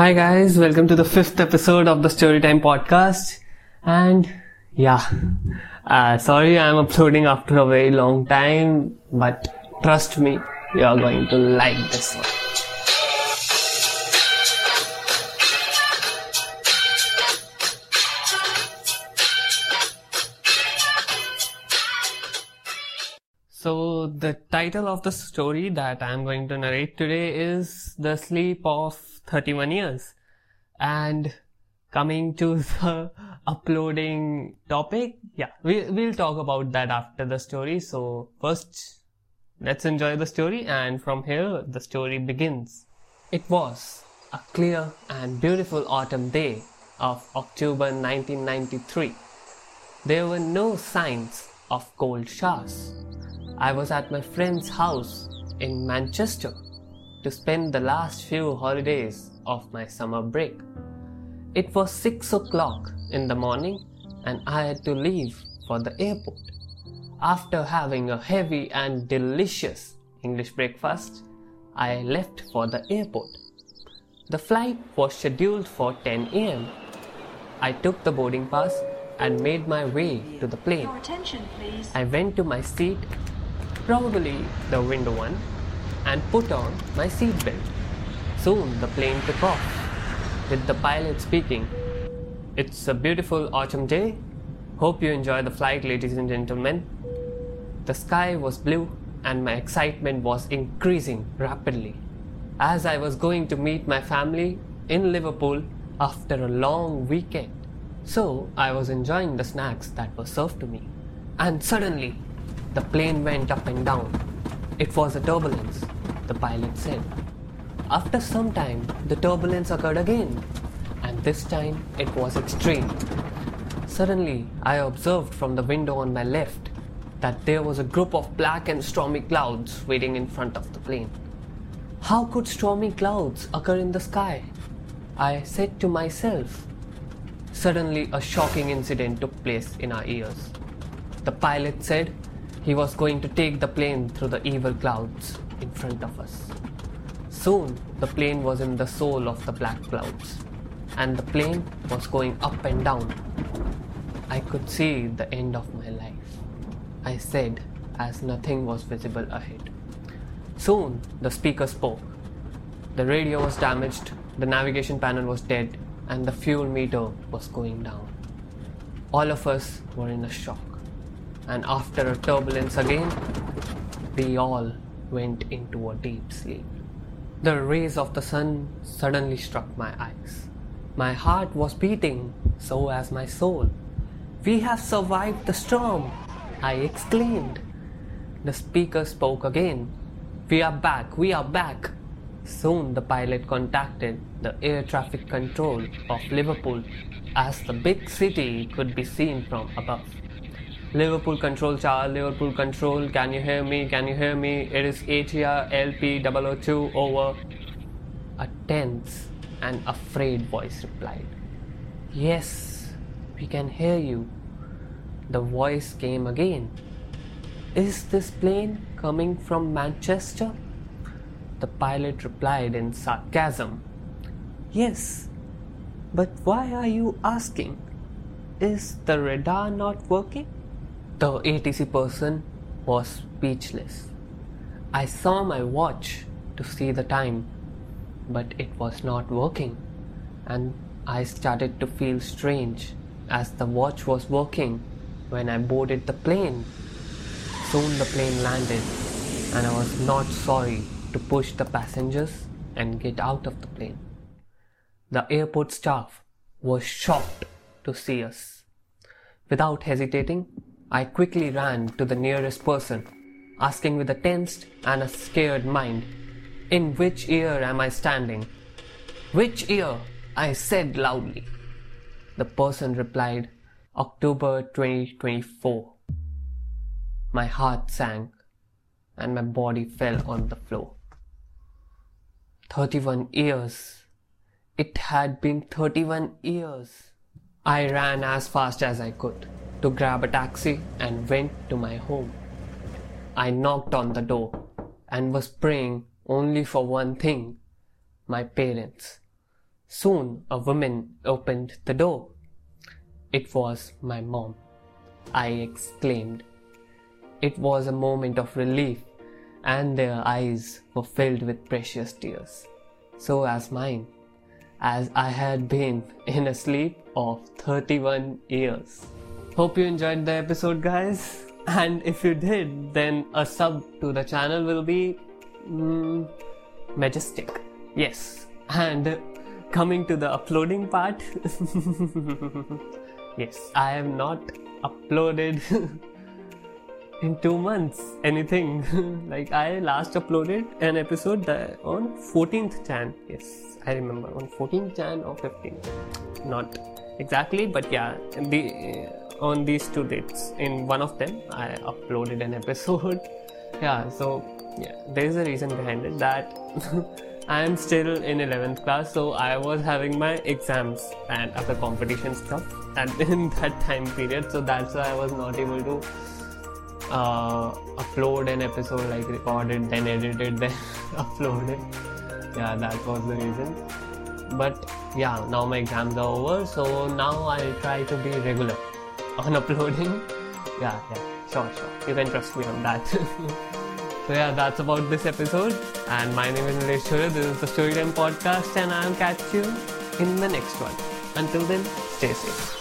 Hi guys, welcome to the fifth episode of the Storytime podcast. And yeah, uh, sorry I'm uploading after a very long time, but trust me, you are going to like this one. So, the title of the story that I'm going to narrate today is The Sleep of 31 Years. And coming to the uploading topic, yeah, we, we'll talk about that after the story. So, first, let's enjoy the story, and from here, the story begins. It was a clear and beautiful autumn day of October 1993. There were no signs of cold showers. I was at my friend's house in Manchester to spend the last few holidays of my summer break. It was 6 o'clock in the morning and I had to leave for the airport. After having a heavy and delicious English breakfast, I left for the airport. The flight was scheduled for 10 am. I took the boarding pass and made my way to the plane. Your attention, please. I went to my seat, probably the window one, and put on my seatbelt. Soon the plane took off, with the pilot speaking. It's a beautiful autumn day. Hope you enjoy the flight, ladies and gentlemen. The sky was blue, and my excitement was increasing rapidly as I was going to meet my family in Liverpool after a long weekend. So I was enjoying the snacks that were served to me. And suddenly, the plane went up and down. It was a turbulence, the pilot said. After some time, the turbulence occurred again, and this time it was extreme. Suddenly, I observed from the window on my left that there was a group of black and stormy clouds waiting in front of the plane. How could stormy clouds occur in the sky? I said to myself. Suddenly, a shocking incident took place in our ears. The pilot said he was going to take the plane through the evil clouds in front of us. Soon, the plane was in the soul of the black clouds, and the plane was going up and down. I could see the end of my life, I said as nothing was visible ahead. Soon the speaker spoke. The radio was damaged, the navigation panel was dead, and the fuel meter was going down. All of us were in a shock, and after a turbulence again, we all went into a deep sleep. The rays of the sun suddenly struck my eyes. My heart was beating, so as my soul. We have survived the storm, I exclaimed. The speaker spoke again. We are back, we are back. Soon the pilot contacted the air traffic control of Liverpool as the big city could be seen from above. Liverpool control tower, Liverpool control, can you hear me? Can you hear me? It is ATR LP 002 over. A tense and afraid voice replied. Yes, we can hear you. The voice came again. Is this plane coming from Manchester? The pilot replied in sarcasm. Yes, but why are you asking? Is the radar not working? The ATC person was speechless. I saw my watch to see the time, but it was not working, and I started to feel strange as the watch was working when I boarded the plane. Soon the plane landed, and I was not sorry to push the passengers and get out of the plane. The airport staff was shocked to see us. Without hesitating, I quickly ran to the nearest person, asking with a tensed and a scared mind, In which ear am I standing? Which ear? I said loudly. The person replied, October 2024. My heart sank and my body fell on the floor. 31 years. It had been 31 years. I ran as fast as I could to grab a taxi and went to my home. I knocked on the door and was praying only for one thing my parents. Soon a woman opened the door. It was my mom. I exclaimed. It was a moment of relief, and their eyes were filled with precious tears. So as mine, as I had been in a sleep of 31 years. Hope you enjoyed the episode, guys. And if you did, then a sub to the channel will be mm, majestic. Yes. And coming to the uploading part, yes, I have not uploaded in two months anything. like I last uploaded an episode on 14th Jan. Yes, I remember on 14th Jan or 15th. Not exactly, but yeah, the on these two dates. In one of them, I uploaded an episode. yeah, so yeah, there is a reason behind it that I am still in 11th class, so I was having my exams and other competition stuff, and in that time period, so that's why I was not able to uh, upload an episode like recorded, then edited, then uploaded. Yeah, that was the reason. But yeah, now my exams are over, so now I'll try to be regular on uploading. Yeah, yeah, sure, sure. You can trust me on that. so yeah, that's about this episode. And my name is Nilesh Chore. This is the Storytime Podcast, and I'll catch you in the next one. Until then, stay safe.